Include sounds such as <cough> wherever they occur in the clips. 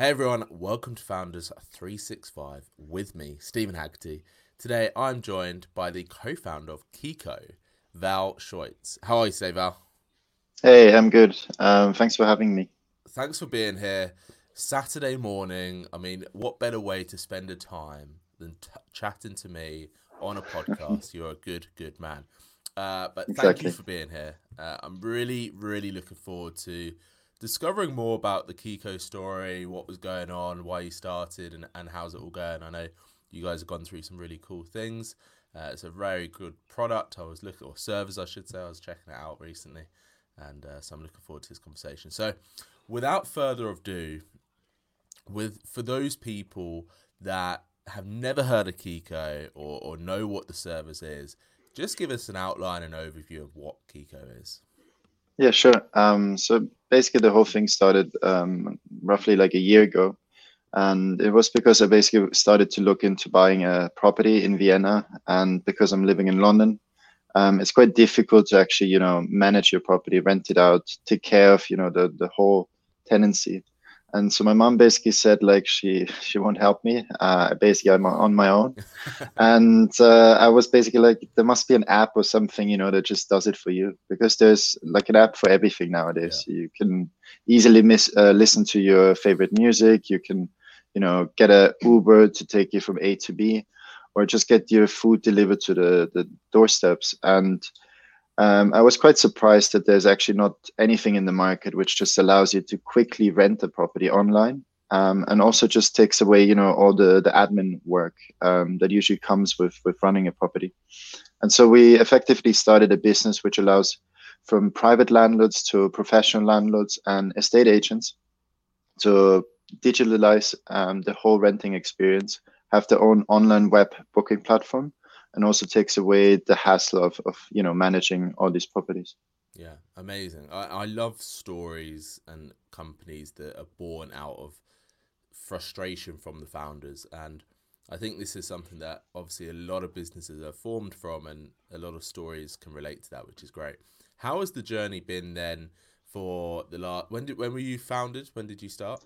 Hey everyone, welcome to Founders 365 with me, Steven Haggerty. Today I'm joined by the co founder of Kiko, Val Scholz. How are you today, Val? Hey, I'm good. Um, thanks for having me. Thanks for being here. Saturday morning, I mean, what better way to spend a time than t- chatting to me on a podcast? <laughs> You're a good, good man. Uh, but thank exactly. you for being here. Uh, I'm really, really looking forward to discovering more about the Kiko story, what was going on, why you started, and, and how's it all going. I know you guys have gone through some really cool things. Uh, it's a very good product. I was looking, or service, I should say. I was checking it out recently, and uh, so I'm looking forward to this conversation. So, without further ado, with for those people that have never heard of Kiko or, or know what the service is, just give us an outline and overview of what Kiko is. Yeah, sure. Um, so basically, the whole thing started um, roughly like a year ago, and it was because I basically started to look into buying a property in Vienna, and because I'm living in London, um, it's quite difficult to actually, you know, manage your property, rent it out, take care of, you know, the the whole tenancy and so my mom basically said like she she won't help me. Uh, basically i'm on my own. <laughs> And uh, i was basically like there must be an app or something you know that just does it for you. Because there's like an app for everything nowadays. Yeah. you can easily miss uh, listen to your favorite music. You can you know get a uber to take you from a to b or just get your food delivered to the the doorsteps. And um, I was quite surprised that there's actually not anything in the market which just allows you to quickly rent a property online, um, and also just takes away, you know, all the the admin work um, that usually comes with with running a property. And so we effectively started a business which allows from private landlords to professional landlords and estate agents to digitalize um, the whole renting experience, have their own online web booking platform and also takes away the hassle of, of you know managing all these properties. Yeah amazing. I, I love stories and companies that are born out of frustration from the founders and i think this is something that obviously a lot of businesses are formed from and a lot of stories can relate to that which is great. How has the journey been then for the last when did when were you founded? When did you start?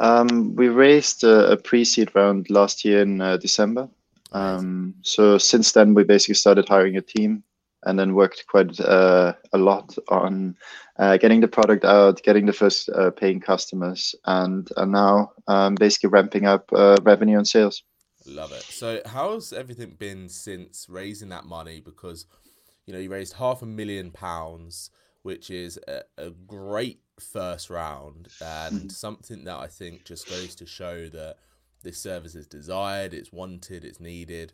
Um, we raised a, a pre-seed round last year in uh, december um, so since then, we basically started hiring a team and then worked quite uh, a lot on uh, getting the product out, getting the first uh, paying customers, and, and now um, basically ramping up uh, revenue and sales. Love it. So, how's everything been since raising that money? Because you know you raised half a million pounds, which is a, a great first round, and <laughs> something that I think just goes to show that this service is desired, it's wanted, it's needed.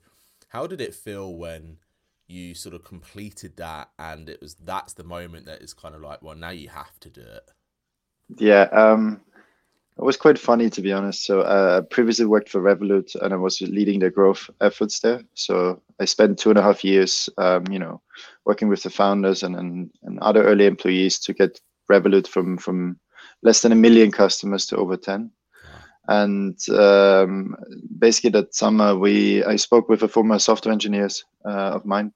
How did it feel when you sort of completed that and it was that's the moment that is kind of like, well, now you have to do it? Yeah, um, it was quite funny to be honest. So uh, I previously worked for Revolut and I was leading the growth efforts there. So I spent two and a half years, um, you know, working with the founders and, and, and other early employees to get Revolut from from less than a million customers to over 10 and um, basically that summer we i spoke with a former software engineers uh, of mine.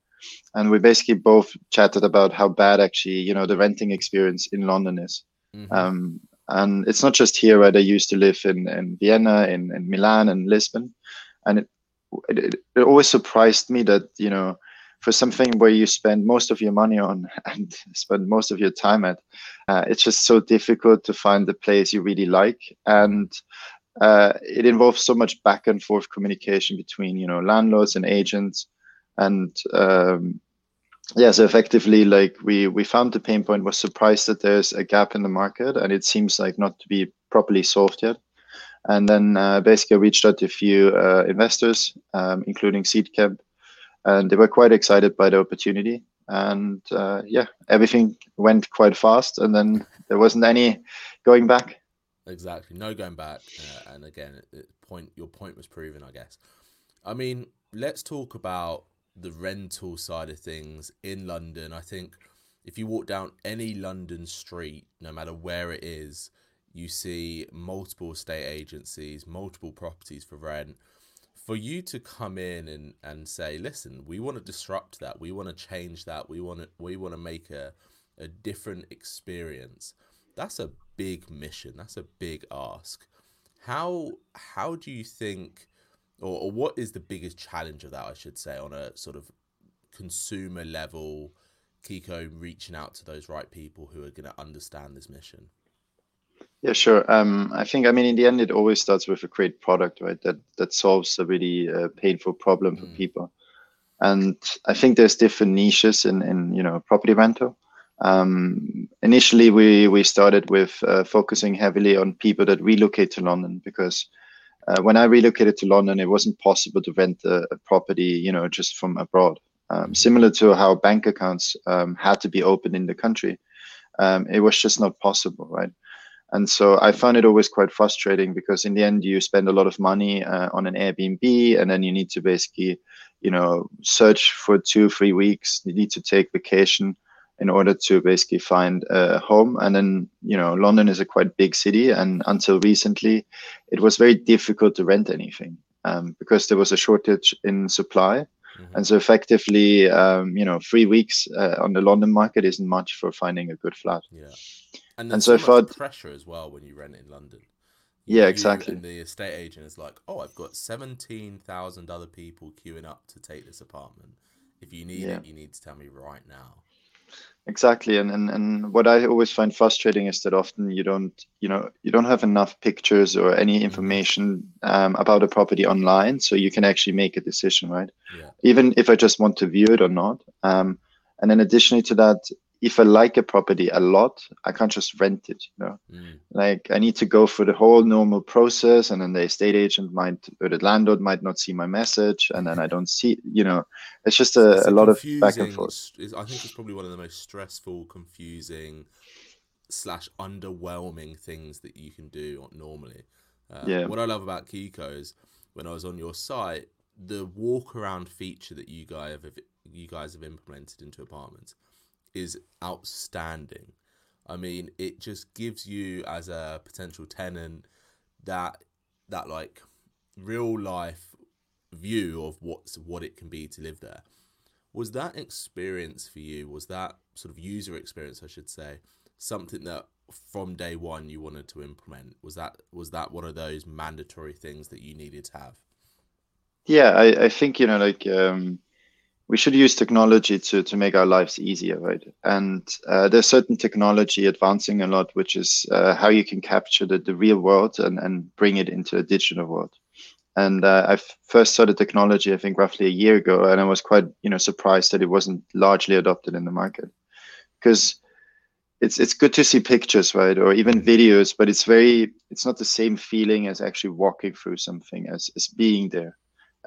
And we basically both chatted about how bad actually you know the renting experience in london is. Mm-hmm. um, and it's not just here right i used to live in, in vienna in, in milan and lisbon. And it, it, it always surprised me that you know for something where you spend most of your money on <laughs> and spend most of your time at uh, it's just so difficult to find the place you really like. And uh, it involves so much back and forth communication between you know landlords and agents. And um, yeah so effectively like we we found the pain point was surprised that there's a gap in the market and it seems like not to be properly solved yet. And then uh, basically I reached out to a few uh, investors um, including seedcamp and they were quite excited by the opportunity. And uh, yeah everything went quite fast and then there wasn't any going back Exactly. No going back. Uh, and again, point your point was proven, I guess. I mean, let's talk about the rental side of things in London. I think if you walk down any London street, no matter where it is, you see multiple estate agencies, multiple properties for rent. For you to come in and, and say, listen, we want to disrupt that, we want to change that, we want to we want to make a, a different experience. That's a big mission. That's a big ask. how how do you think, or, or what is the biggest challenge of that? I should say on a sort of consumer level, Kiko reaching out to those right people who are going to understand this mission. Yeah, sure. Um, I think, I mean, in the end, it always starts with a great product, right? That that solves a really uh, painful problem for mm. people. And I think there's different niches in, in you know property rental. Um, initially, we we started with uh, focusing heavily on people that relocate to London because uh, when I relocated to London, it wasn't possible to rent a, a property, you know, just from abroad. Um, mm-hmm. similar to how bank accounts um, had to be opened in the country, um, it was just not possible, right? And so I found it always quite frustrating because in the end you spend a lot of money uh, on an Airbnb and then you need to basically, you know, search for two, three weeks. You need to take vacation in order to basically find a home. And then, you know, London is a quite big city. And until recently, it was very difficult to rent anything um, because there was a shortage in supply. Mm-hmm. And so effectively, um, you know, three weeks uh, on the London market isn't much for finding a good flat. Yeah. And, and so, so I thought pressure as well when you rent in London. You, yeah, exactly. And the estate agent is like, "Oh, I've got seventeen thousand other people queuing up to take this apartment. If you need yeah. it, you need to tell me right now." Exactly, and, and and what I always find frustrating is that often you don't, you know, you don't have enough pictures or any mm-hmm. information um, about a property online, so you can actually make a decision, right? Yeah. Even if I just want to view it or not. Um, and then additionally to that, if I like a property a lot, I can't just rent it. You know, mm. like I need to go through the whole normal process, and then the estate agent might or the landlord might not see my message, and then I don't see. You know, it's just a, it's a, a lot of back and forth. I think it's probably one of the most stressful, confusing, slash underwhelming things that you can do normally. Uh, yeah. What I love about Kiko is when I was on your site, the walk around feature that you guys have you guys have implemented into apartments is outstanding. I mean, it just gives you as a potential tenant that that like real life view of what's what it can be to live there. Was that experience for you? Was that sort of user experience, I should say, something that from day one you wanted to implement? Was that was that one of those mandatory things that you needed to have? Yeah, I, I think you know like um, we should use technology to to make our lives easier, right? And uh, there's certain technology advancing a lot, which is uh, how you can capture the, the real world and, and bring it into a digital world. And uh, I first the technology, I think, roughly a year ago, and I was quite, you know, surprised that it wasn't largely adopted in the market, because it's it's good to see pictures, right, or even videos, but it's very, it's not the same feeling as actually walking through something, as as being there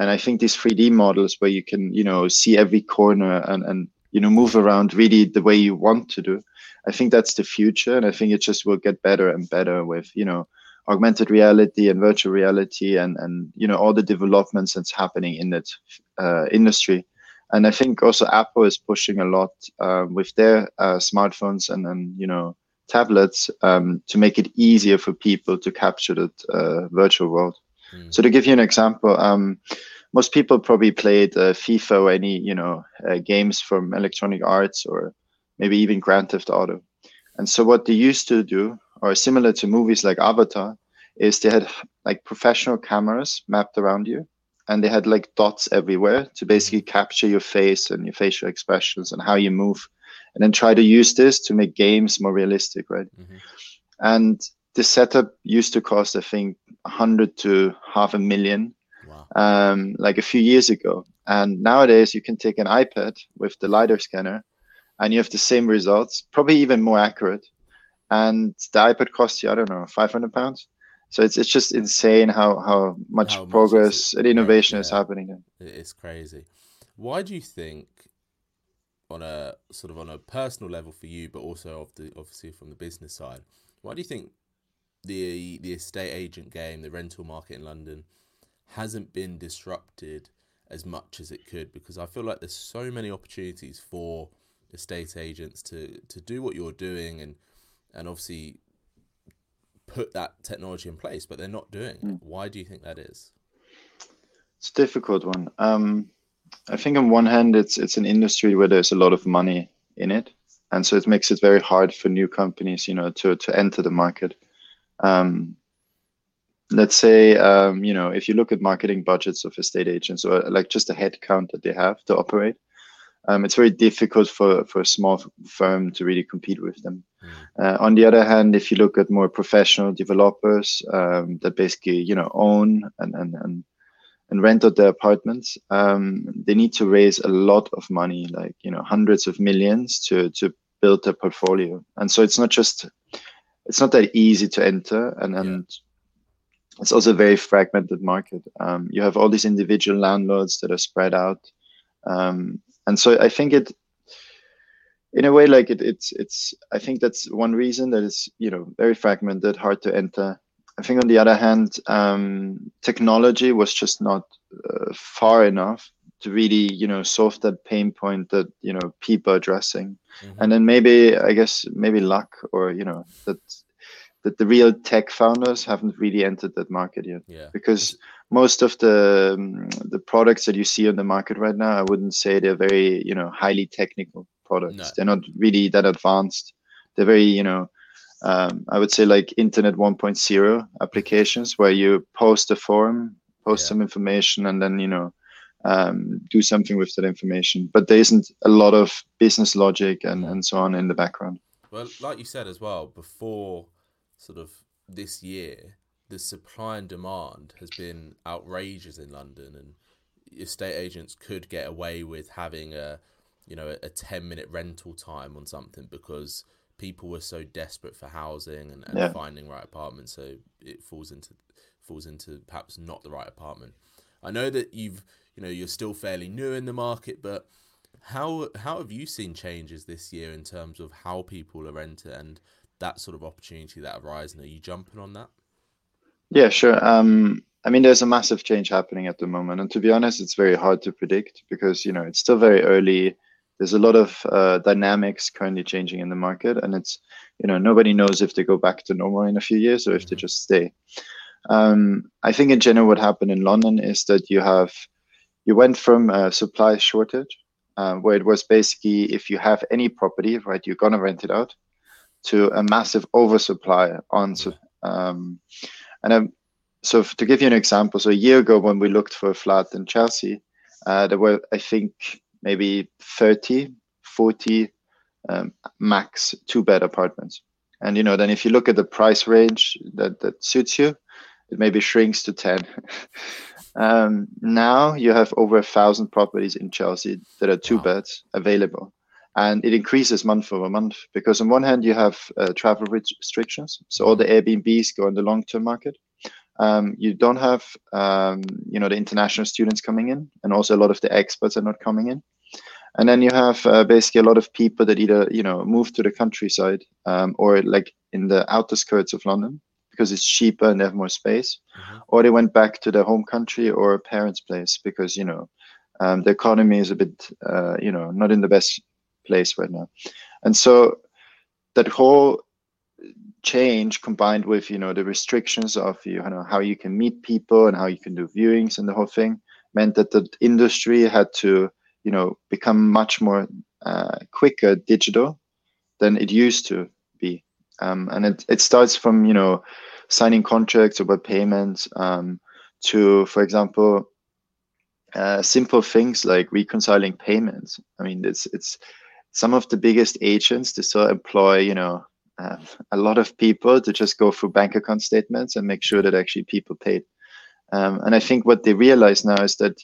and i think these 3d models where you can you know see every corner and and you know move around really the way you want to do i think that's the future. And i think it just will get better and better with you know augmented reality and virtual reality and and you know all the developments that's happening in that uh, industry. And i think also apple is pushing a lot uh, with their uh, smartphones and and you know tablets um, to make it easier for people to capture that uh, virtual world. Mm. so to give you an example um, most people probably played uh, FIFA or any you know uh, games from Electronic Arts or maybe even Grand Theft Auto. And so what they used to do, or similar to movies like Avatar, is they had like professional cameras mapped around you, and they had like dots everywhere to basically capture your face and your facial expressions and how you move, and then try to use this to make games more realistic, right? Mm-hmm. And the setup used to cost, I think, a hundred to half a million um, like a few years ago. And nowadays, you can take an iPad with the LiDAR scanner and you have the same results, probably even more accurate. And the iPad costs you, I don't know, 500 pounds. So it's, it's just insane how, how much how progress much and innovation yeah. is happening. It's crazy. Why do you think, on a sort of on a personal level for you, but also of the, obviously from the business side, why do you think the the estate agent game, the rental market in London, hasn't been disrupted as much as it could because I feel like there's so many opportunities for estate agents to to do what you're doing and and obviously put that technology in place, but they're not doing it. Hmm. Why do you think that is? It's a difficult one. Um, I think on one hand, it's it's an industry where there's a lot of money in it, and so it makes it very hard for new companies, you know, to to enter the market. Um, let's say um, you know if you look at marketing budgets of estate agents or like just the head count that they have to operate um, it's very difficult for, for a small firm to really compete with them. Mm. Uh, on the other hand, if you look at more professional developers um, that basically you know own and and and, and rent out their apartments, um, they need to raise a lot of money, like you know hundreds of millions to to build a portfolio. And so it's not just it's not that easy to enter, and and yeah. It's also a very fragmented market. Um, you have all these individual landlords that are spread out. Um, and so I think it, in a way, like it, it's it's. I think that's one reason that it's you know very fragmented, hard to enter. I think on the other hand, um, technology was just not uh, far enough to really you know solve that pain point that you know people are addressing, mm-hmm. and then maybe I guess maybe luck or you know that that the real tech founders haven't really entered that market yet. Yeah. Because most of the um, the products that you see on the market right now, I wouldn't say they're very you know highly technical products. No. They're not really that advanced. They're very you know um, I would say like Internet 1.0 applications where you post a form, post yeah. some information, and then you know um, do something with that information. But there isn't a lot of business logic and, and so on in the background. Well, like you said as well, before sort of this year, the supply and demand has been outrageous in London, and estate agents could get away with having a, you know, a ten minute rental time on something because people were so desperate for housing and, and yeah. finding right apartments, so it falls into falls into perhaps not the right apartment. I know that you've you know you're still fairly new in the market, but how how have you seen changes this year in terms of how people are renting and that sort of opportunity that arises? Are you jumping on that? Yeah, sure. Um, I mean, there's a massive change happening at the moment, and to be honest, it's very hard to predict because you know it's still very early. There's a lot of uh, dynamics currently changing in the market, and it's you know nobody knows if they go back to normal in a few years or if mm-hmm. they just stay. Um, I think in general, what happened in London is that you have you went from a supply shortage, uh, where it was basically if you have any property, right, you're gonna rent it out to a massive oversupply on um, and um, so to give you an example so a year ago when we looked for a flat in chelsea uh, there were i think maybe 30 40 um, max two bed apartments. And you know then if you look at the price range that that suits you it maybe shrinks to 10 <laughs> um, now you have over a thousand properties in chelsea that are two wow. beds available and it increases month over month because on one hand you have uh, travel restrictions. So all the airbnbs go in the long-term market. Um, you don't have um, you know the international students coming in and also a lot of the experts are not coming in. And then you have uh, basically a lot of people that either you know move to the countryside um, or like in the outer skirts of london because it's cheaper and they have more space mm-hmm. or they went back to their home country or parent's place because you know um, the economy is a bit uh, you know not in the best place right now. And so that whole change combined with you know the restrictions of you know how you can meet people and how you can do viewings and the whole thing meant that the industry had to you know become much more uh, quicker digital than it used to be um, and it, it starts from you know signing contracts about payments um, to for example uh, simple things like reconciling payments i mean it's it's some of the biggest agents they still employ you know uh, a lot of people to just go through bank account statements and make sure that actually people paid. Um, and i think what they realize now is that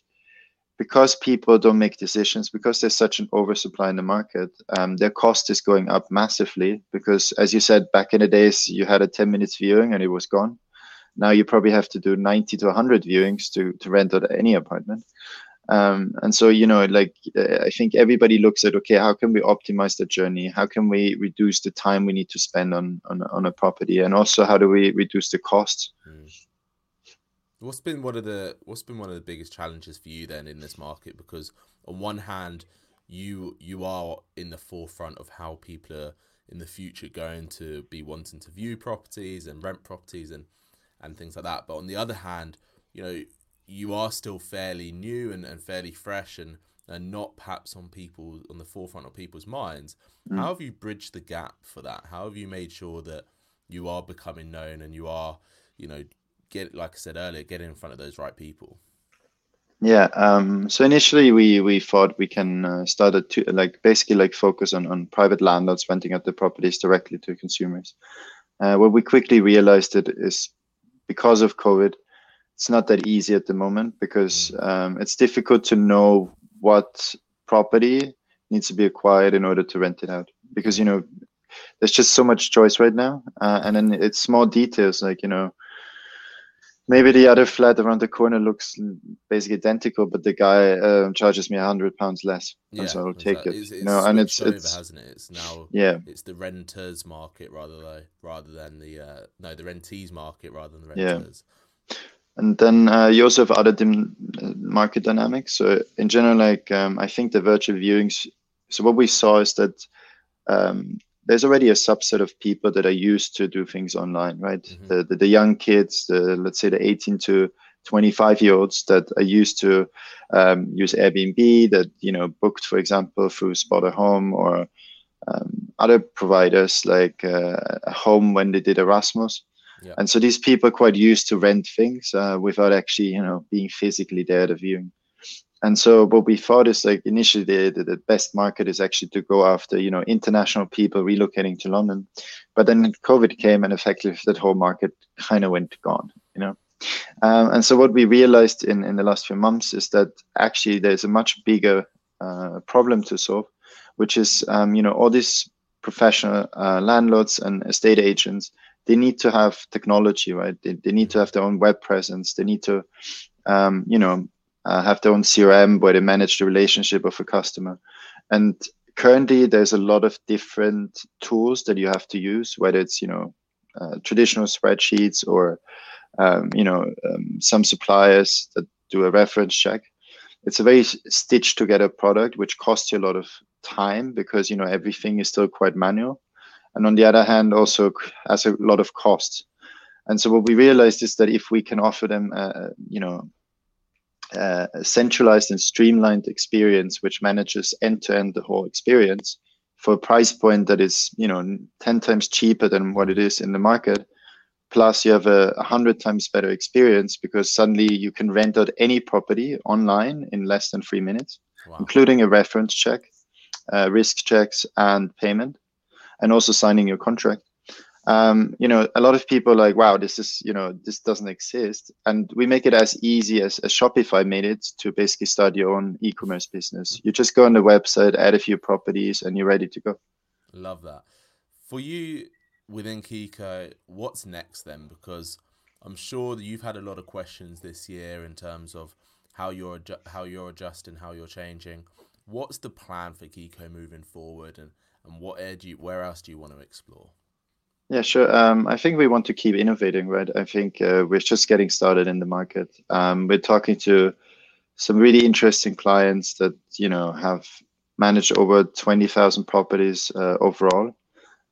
because people don't make decisions because there's such an oversupply in the market um, their cost is going up massively because as you said back in the days you had a 10 minutes viewing and it was gone. Now you probably have to do 90 to 100 viewings to, to rent out any apartment um, and so you know like uh, i think everybody looks at okay how can we optimize the journey? How can we reduce the time we need to spend on on, on a property? And also how do we reduce the costs? Mm. what's been one of the what's been one of the biggest challenges for you then in this market? Because on one hand you you are in the forefront of how people are in the future going to be wanting to view properties and rent properties and and things like that. But on the other hand you know you are still fairly new and, and fairly fresh and, and not perhaps on people on the forefront of people's minds. Mm. How have you bridged the gap for that? How have you made sure that you are becoming known and you are, you know, get like I said earlier, get in front of those right people? Yeah. Um, so initially, we we thought we can uh, start a to like basically like focus on on private landlords renting out the properties directly to consumers. Uh, what we quickly realized it is because of COVID, it's not that easy at the moment because mm. um, it's difficult to know what property needs to be acquired in order to rent it out because you know there's just so much choice right now uh, and then it's small details like you know maybe the other flat around the corner looks basically identical but the guy uh, charges me a hundred pounds less yeah, and so i'll take it it's, it's you and it's over, it's hasn't it it's now yeah it's the renters market rather than rather than the uh no the rentees market rather than the renters yeah. And then uh, you also have other dim- uh, market dynamics so in general like um, i think the virtual viewings so what we saw is that um, there's already a subset of people that are used to do things online, right? Mm-hmm. The, the, the young kids, the let's say the 18 to 25 year olds that are used to um, use Airbnb, that you know booked, for example, through Spotahome or um, other providers like uh, Home when they did Erasmus. Yeah. And so these people are quite used to rent things uh, without actually, you know, being physically there at a viewing. And so what we thought is like initially the, the, the, best market is actually to go after you know international people relocating to london. But then covid came and effectively that whole market kind of went gone you know. Um, and so what we realized in, in the last few months is that actually there's a much bigger uh, problem to solve which is um, you know all these professional uh, landlords and estate agents they need to have technology right they, they need to have their own web presence they need to um, you know uh, have their own CRM where they manage the relationship of a customer. And currently, there's a lot of different tools that you have to use, whether it's you know uh, traditional spreadsheets or um, you know um, some suppliers that do a reference check. It's a very stitched together product, which costs you a lot of time because you know everything is still quite manual, and on the other hand, also has a lot of costs. And so what we realized is that if we can offer them, uh, you know, uh, centralized and streamlined experience which manages end to end the whole experience for a price point that is you know 10 times cheaper than what it is in the market plus you have a 100 times better experience because suddenly you can rent out any property online in less than three minutes wow. including a reference check uh, risk checks and payment and also signing your contract um, you know, a lot of people like, wow, this is, you know, this doesn't exist. And we make it as easy as, as Shopify made it to basically start your own e-commerce business. You just go on the website, add a few properties, and you're ready to go. Love that. For you within Kiko, what's next then? Because I'm sure that you've had a lot of questions this year in terms of how you're how you're adjusting, how you're changing. What's the plan for Kiko moving forward, and and what do you, where else do you want to explore? Yeah, sure. Um, I think we want to keep innovating, right? I think uh, we're just getting started in the market. Um, we're talking to some really interesting clients that you know have managed over twenty thousand properties uh, overall.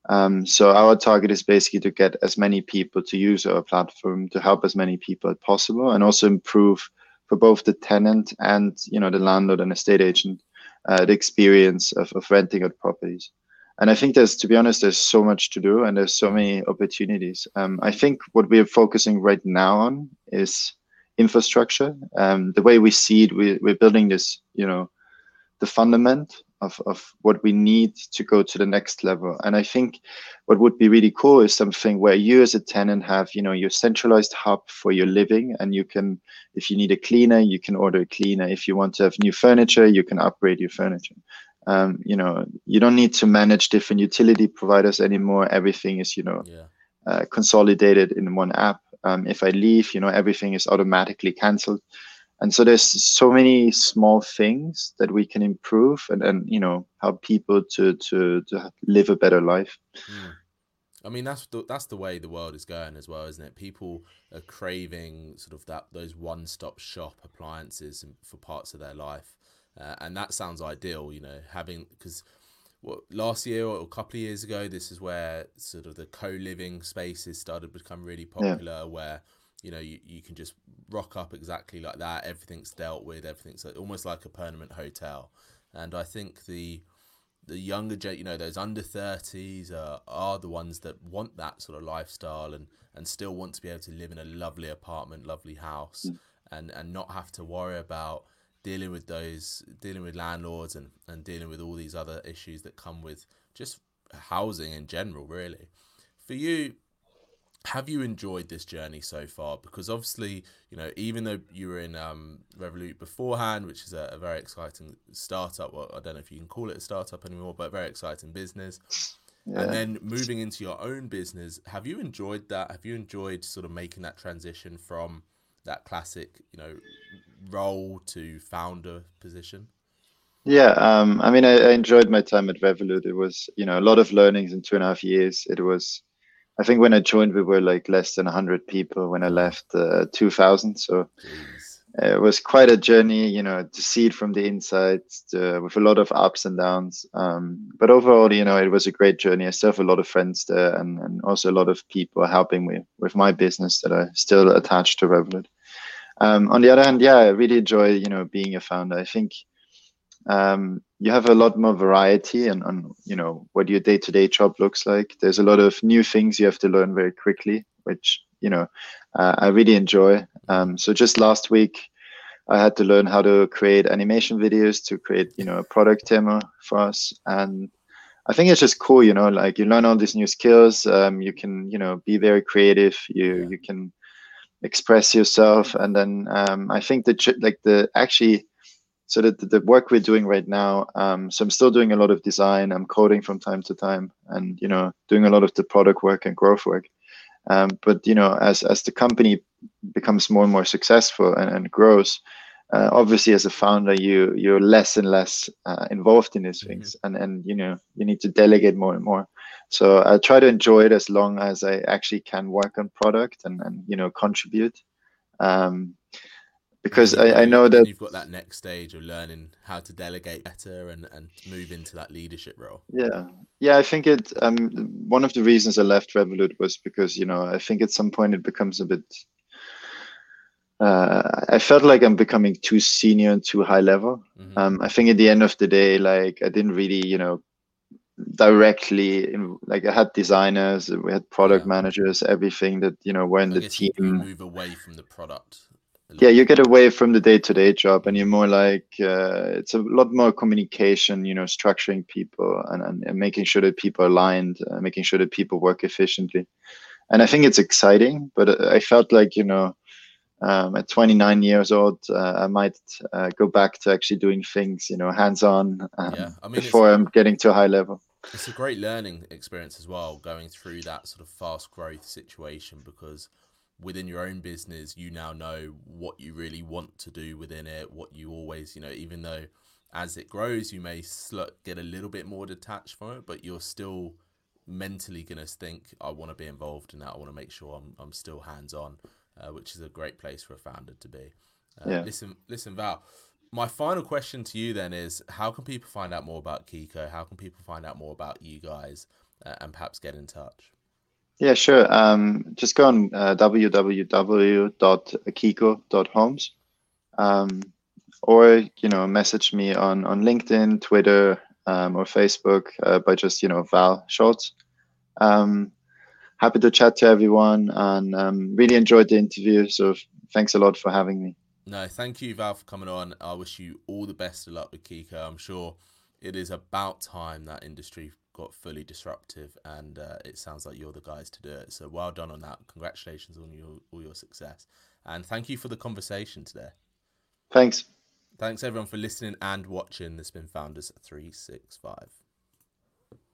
Um, so our target is basically to get as many people to use our platform to help as many people as possible, and also improve for both the tenant and you know the landlord and estate agent the experience of, of renting out properties and I think there's, to be honest, there's so much to do and there's so many opportunities. Um, I think what we're focusing right now on is infrastructure. Um, the way we see it, we, we're building this, you know, the fundament of, of what we need to go to the next level. And I think what would be really cool is something where you as a tenant have, you know, your centralized hub for your living and you can, if you need a cleaner, you can order a cleaner. If you want to have new furniture, you can upgrade your furniture um, you know you don't need to manage different utility providers anymore everything is you know yeah. uh, consolidated in one app um, if i leave you know everything is automatically cancelled and so there's so many small things that we can improve and, and you know help people to to to live a better life mm. I mean that's the, that's the way the world is going as well, isn't it? People are craving sort of that those one stop shop appliances for parts of their life, uh, and that sounds ideal, you know, having because what last year or a couple of years ago, this is where sort of the co-living spaces started to become really popular, yeah. where you know you, you can just rock up exactly like that. Everything's dealt with. Everything's almost like a permanent hotel, and I think the the younger you know, those under thirties are are the ones that want that sort of lifestyle and and still want to be able to live in a lovely apartment, lovely house, mm. and and not have to worry about dealing with those dealing with landlords and and dealing with all these other issues that come with just housing in general really for you have you enjoyed this journey so far? Because obviously, you know, even though you were in um, Revolut beforehand, which is a, a, very exciting startup, well, I don't know if you can call it a startup anymore, but very exciting business. Yeah. And then moving into your own business, have you enjoyed that? Have you enjoyed sort of making that transition from that classic, you know, role to founder position? Yeah, um, I mean, I, I enjoyed my time at Revolut. It was, you know, a lot of learnings in two and a half years. It was I think when I joined, we were like less than 100 people. When I left, uh, 2,000. So Jeez. it was quite a journey, you know, to see it from the inside to, with a lot of ups and downs. Um, but overall, you know, it was a great journey. I still have a lot of friends there and, and also a lot of people helping me with my business that are still attached to Revolut. Um, on the other hand, yeah, I really enjoy, you know, being a founder. I think um, you have a lot more variety and on you know what your day-to-day job looks like. There's a lot of new things you have to learn very quickly which you know uh, i really enjoy. Um, so just last week i had to learn how to create animation videos to create you know a product demo for us. And i think it's just cool you know like you learn all these new skills. Um, you can you know be very creative. You yeah. you can express yourself. And then um, i think that like the actually so the, the work we're doing right now um, so i'm still doing a lot of design. I'm coding from time to time and you know doing a lot of the product work and growth work. Um, but you know as as the company becomes more and more successful and, and grows uh, obviously as a founder you you're less and less uh, involved in these mm-hmm. things and and you know you need to delegate more and more. So i try to enjoy it as long as i actually can work on product and and you know contribute. Um, because I, I, know that you've got that next stage of learning how to delegate better and, and move into that leadership role. Yeah, yeah, I think it. Um, one of the reasons I left Revolut was because you know I think at some point it becomes a bit. Uh, I felt like I'm becoming too senior and too high level. Mm-hmm. Um, I think at the end of the day, like I didn't really, you know, directly in, like I had designers, we had product yeah. managers, everything that you know were in I the team. move away from the product yeah you get away from the day-to-day job and you're more like uh, it's a lot more communication you know structuring people and, and, and making sure that people are aligned uh, making sure that people work efficiently. And i think it's exciting but uh, i felt like you know um, at 29 years old uh, i might uh, go back to actually doing things you know hands-on um, yeah, I mean, before i'm getting to a high level. It's a great learning experience as well going through that sort of fast growth situation because within your own business, you now know what you really want to do within it, what you always, you know, even though as it grows, you may sl- get a little bit more detached from it, but you're still mentally going to think, I want to be involved in that. I want to make sure I'm, I'm still hands on, uh, which is a great place for a founder to be. Uh, yeah. Listen, listen, Val. My final question to you then is: How can people find out more about Kiko? How can people find out more about you guys, uh, and perhaps get in touch? Yeah, sure. Um, just go on uh, www.kiko.homes, um, or you know, message me on on LinkedIn, Twitter, um, or Facebook uh, by just you know Val Scholz. Um, happy to chat to everyone, and um, really enjoyed the interview. So thanks a lot for having me. No, thank you, Val, for coming on. I wish you all the best of luck with Kiko. I'm sure it is about time that industry got fully disruptive, and uh, it sounds like you're the guys to do it. So well done on that. Congratulations on your all your success, and thank you for the conversation today. Thanks. Thanks everyone for listening and watching. This has been Founders three six five.